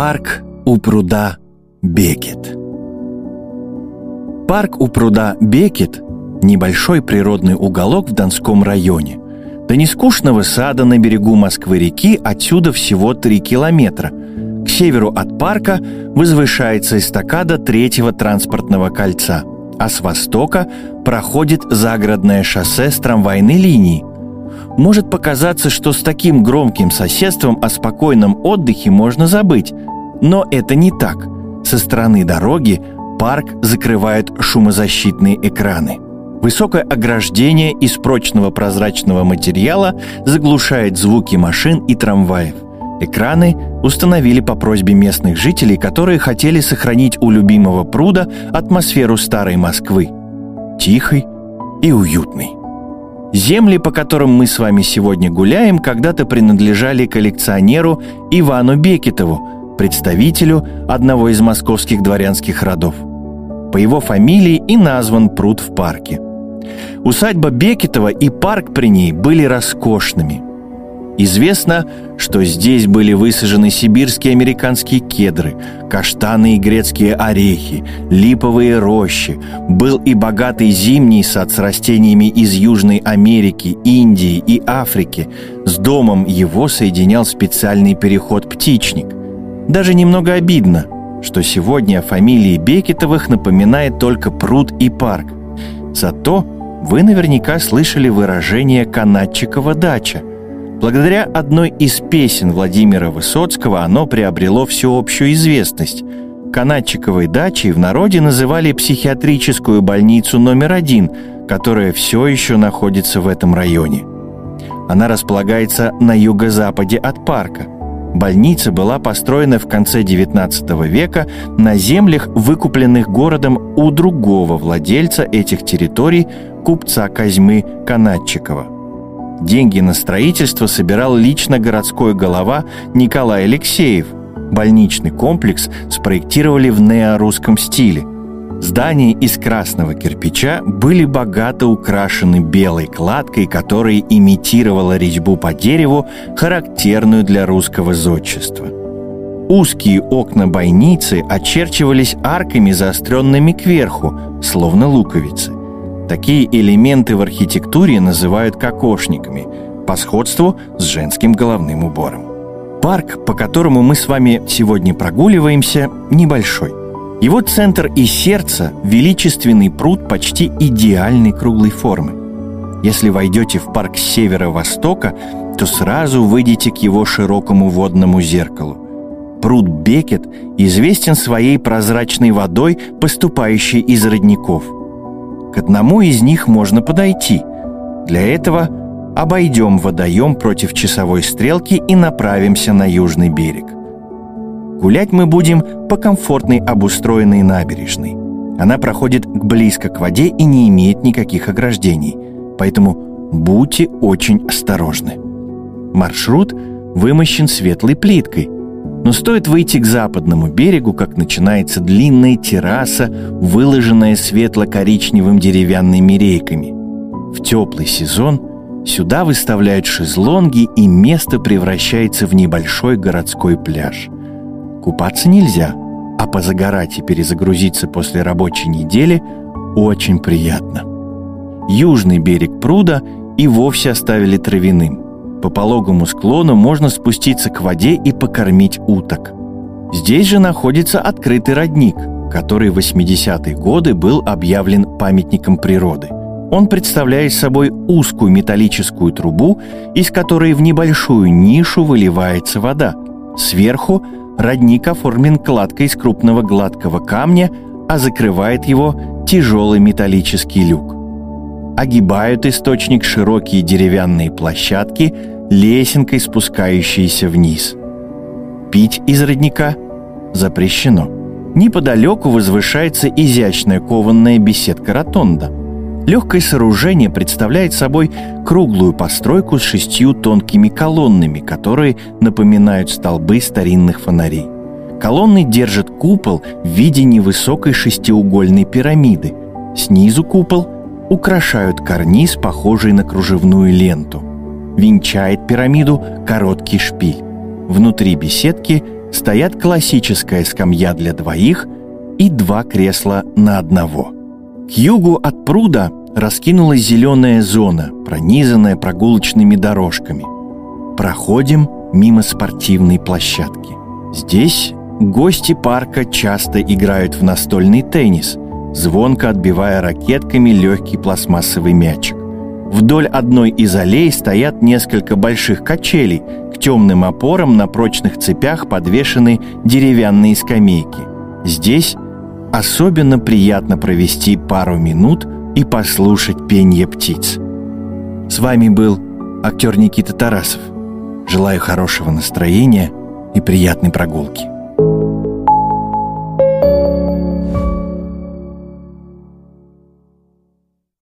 Парк у пруда Бекет Парк у пруда Бекет – небольшой природный уголок в Донском районе. До нескучного сада на берегу Москвы-реки отсюда всего 3 километра. К северу от парка возвышается эстакада третьего транспортного кольца, а с востока проходит загородное шоссе с трамвайной линией. Может показаться, что с таким громким соседством о спокойном отдыхе можно забыть – но это не так. Со стороны дороги парк закрывает шумозащитные экраны. Высокое ограждение из прочного прозрачного материала заглушает звуки машин и трамваев. Экраны установили по просьбе местных жителей, которые хотели сохранить у любимого пруда атмосферу старой Москвы. Тихой и уютной. Земли, по которым мы с вами сегодня гуляем, когда-то принадлежали коллекционеру Ивану Бекетову, представителю одного из московских дворянских родов. По его фамилии и назван пруд в парке. Усадьба Бекетова и парк при ней были роскошными. Известно, что здесь были высажены сибирские американские кедры, каштаны и грецкие орехи, липовые рощи, был и богатый зимний сад с растениями из Южной Америки, Индии и Африки. С домом его соединял специальный переход-птичник. Даже немного обидно, что сегодня о фамилии Бекетовых напоминает только пруд и парк. Зато вы наверняка слышали выражение «канатчикова дача». Благодаря одной из песен Владимира Высоцкого оно приобрело всеобщую известность. Канатчиковой дачей в народе называли психиатрическую больницу номер один, которая все еще находится в этом районе. Она располагается на юго-западе от парка – Больница была построена в конце XIX века на землях, выкупленных городом у другого владельца этих территорий, купца Козьмы Канатчикова. Деньги на строительство собирал лично городской голова Николай Алексеев. Больничный комплекс спроектировали в неорусском стиле – Здания из красного кирпича были богато украшены белой кладкой, которая имитировала резьбу по дереву, характерную для русского зодчества. Узкие окна бойницы очерчивались арками, заостренными кверху, словно луковицы. Такие элементы в архитектуре называют кокошниками, по сходству с женским головным убором. Парк, по которому мы с вами сегодня прогуливаемся, небольшой – его центр и сердце – величественный пруд почти идеальной круглой формы. Если войдете в парк с севера-востока, то сразу выйдете к его широкому водному зеркалу. Пруд Бекет известен своей прозрачной водой, поступающей из родников. К одному из них можно подойти. Для этого обойдем водоем против часовой стрелки и направимся на южный берег. Гулять мы будем по комфортной обустроенной набережной. Она проходит близко к воде и не имеет никаких ограждений, поэтому будьте очень осторожны. Маршрут вымощен светлой плиткой, но стоит выйти к западному берегу, как начинается длинная терраса, выложенная светло-коричневым деревянными рейками. В теплый сезон сюда выставляют шезлонги, и место превращается в небольшой городской пляж – Купаться нельзя, а позагорать и перезагрузиться после рабочей недели очень приятно. Южный берег пруда и вовсе оставили травяным. По пологому склону можно спуститься к воде и покормить уток. Здесь же находится открытый родник, который в 80-е годы был объявлен памятником природы. Он представляет собой узкую металлическую трубу, из которой в небольшую нишу выливается вода. Сверху Родник оформлен кладкой из крупного гладкого камня, а закрывает его тяжелый металлический люк. Огибают источник широкие деревянные площадки, лесенкой спускающиеся вниз. Пить из родника запрещено. Неподалеку возвышается изящная кованная беседка-ротонда – Легкое сооружение представляет собой круглую постройку с шестью тонкими колоннами, которые напоминают столбы старинных фонарей. Колонны держат купол в виде невысокой шестиугольной пирамиды. Снизу купол украшают карниз, похожий на кружевную ленту. Венчает пирамиду короткий шпиль. Внутри беседки стоят классическая скамья для двоих и два кресла на одного. К югу от пруда раскинулась зеленая зона, пронизанная прогулочными дорожками. Проходим мимо спортивной площадки. Здесь гости парка часто играют в настольный теннис, звонко отбивая ракетками легкий пластмассовый мячик. Вдоль одной из аллей стоят несколько больших качелей, к темным опорам на прочных цепях подвешены деревянные скамейки. Здесь особенно приятно провести пару минут и послушать пение птиц. С вами был актер Никита Тарасов. Желаю хорошего настроения и приятной прогулки.